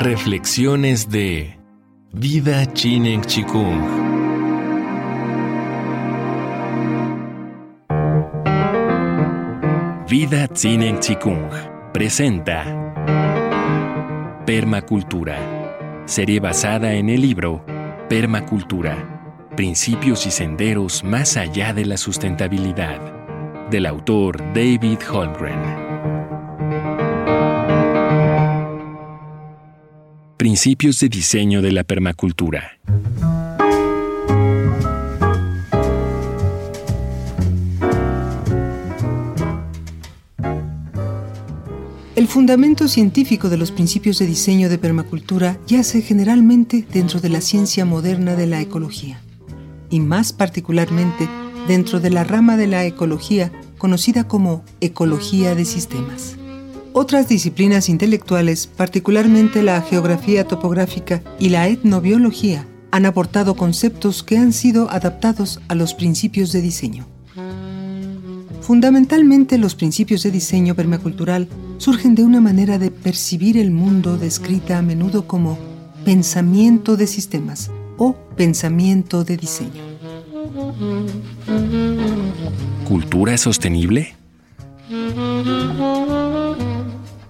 Reflexiones de Vida Chinen Chikung. Vida Chinen Chikung presenta Permacultura. Serie basada en el libro Permacultura. Principios y senderos más allá de la sustentabilidad. Del autor David Holmgren. Principios de diseño de la permacultura. El fundamento científico de los principios de diseño de permacultura yace generalmente dentro de la ciencia moderna de la ecología, y más particularmente dentro de la rama de la ecología conocida como ecología de sistemas. Otras disciplinas intelectuales, particularmente la geografía topográfica y la etnobiología, han aportado conceptos que han sido adaptados a los principios de diseño. Fundamentalmente los principios de diseño permacultural surgen de una manera de percibir el mundo descrita a menudo como pensamiento de sistemas o pensamiento de diseño. ¿Cultura sostenible?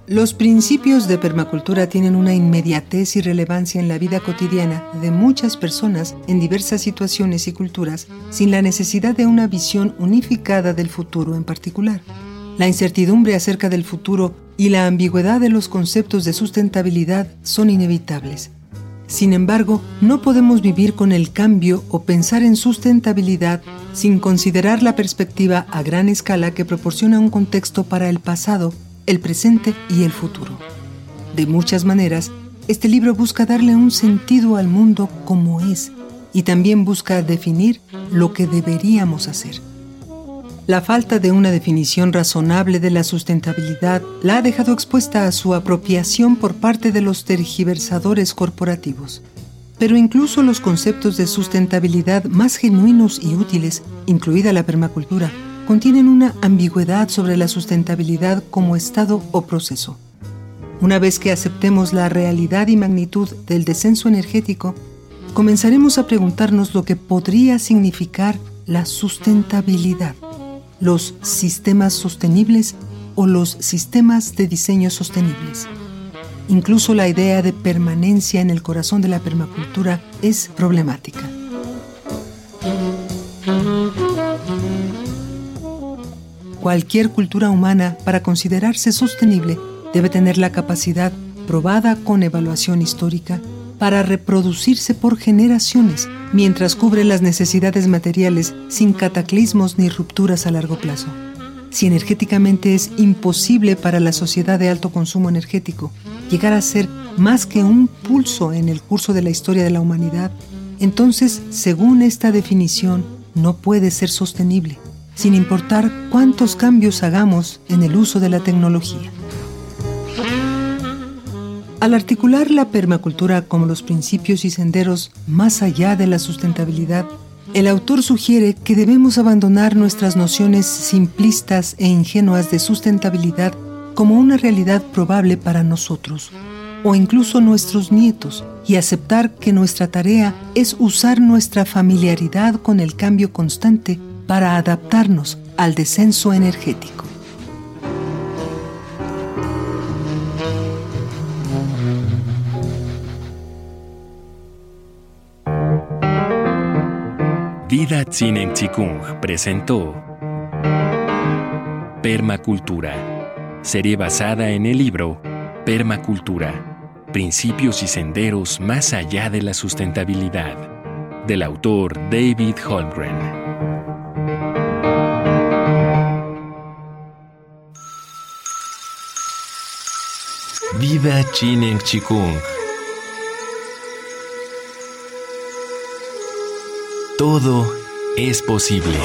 Los principios de permacultura tienen una inmediatez y relevancia en la vida cotidiana de muchas personas en diversas situaciones y culturas, sin la necesidad de una visión unificada del futuro en particular. La incertidumbre acerca del futuro y la ambigüedad de los conceptos de sustentabilidad son inevitables. Sin embargo, no podemos vivir con el cambio o pensar en sustentabilidad sin considerar la perspectiva a gran escala que proporciona un contexto para el pasado el presente y el futuro. De muchas maneras, este libro busca darle un sentido al mundo como es y también busca definir lo que deberíamos hacer. La falta de una definición razonable de la sustentabilidad la ha dejado expuesta a su apropiación por parte de los tergiversadores corporativos. Pero incluso los conceptos de sustentabilidad más genuinos y útiles, incluida la permacultura, contienen una ambigüedad sobre la sustentabilidad como estado o proceso. Una vez que aceptemos la realidad y magnitud del descenso energético, comenzaremos a preguntarnos lo que podría significar la sustentabilidad, los sistemas sostenibles o los sistemas de diseño sostenibles. Incluso la idea de permanencia en el corazón de la permacultura es problemática. Cualquier cultura humana, para considerarse sostenible, debe tener la capacidad, probada con evaluación histórica, para reproducirse por generaciones mientras cubre las necesidades materiales sin cataclismos ni rupturas a largo plazo. Si energéticamente es imposible para la sociedad de alto consumo energético llegar a ser más que un pulso en el curso de la historia de la humanidad, entonces, según esta definición, no puede ser sostenible sin importar cuántos cambios hagamos en el uso de la tecnología. Al articular la permacultura como los principios y senderos más allá de la sustentabilidad, el autor sugiere que debemos abandonar nuestras nociones simplistas e ingenuas de sustentabilidad como una realidad probable para nosotros o incluso nuestros nietos y aceptar que nuestra tarea es usar nuestra familiaridad con el cambio constante para adaptarnos al descenso energético. Vida Tsinen Chikung presentó Permacultura, serie basada en el libro Permacultura, principios y senderos más allá de la sustentabilidad, del autor David Holmgren. Vida Chinen Chikung. Todo es posible.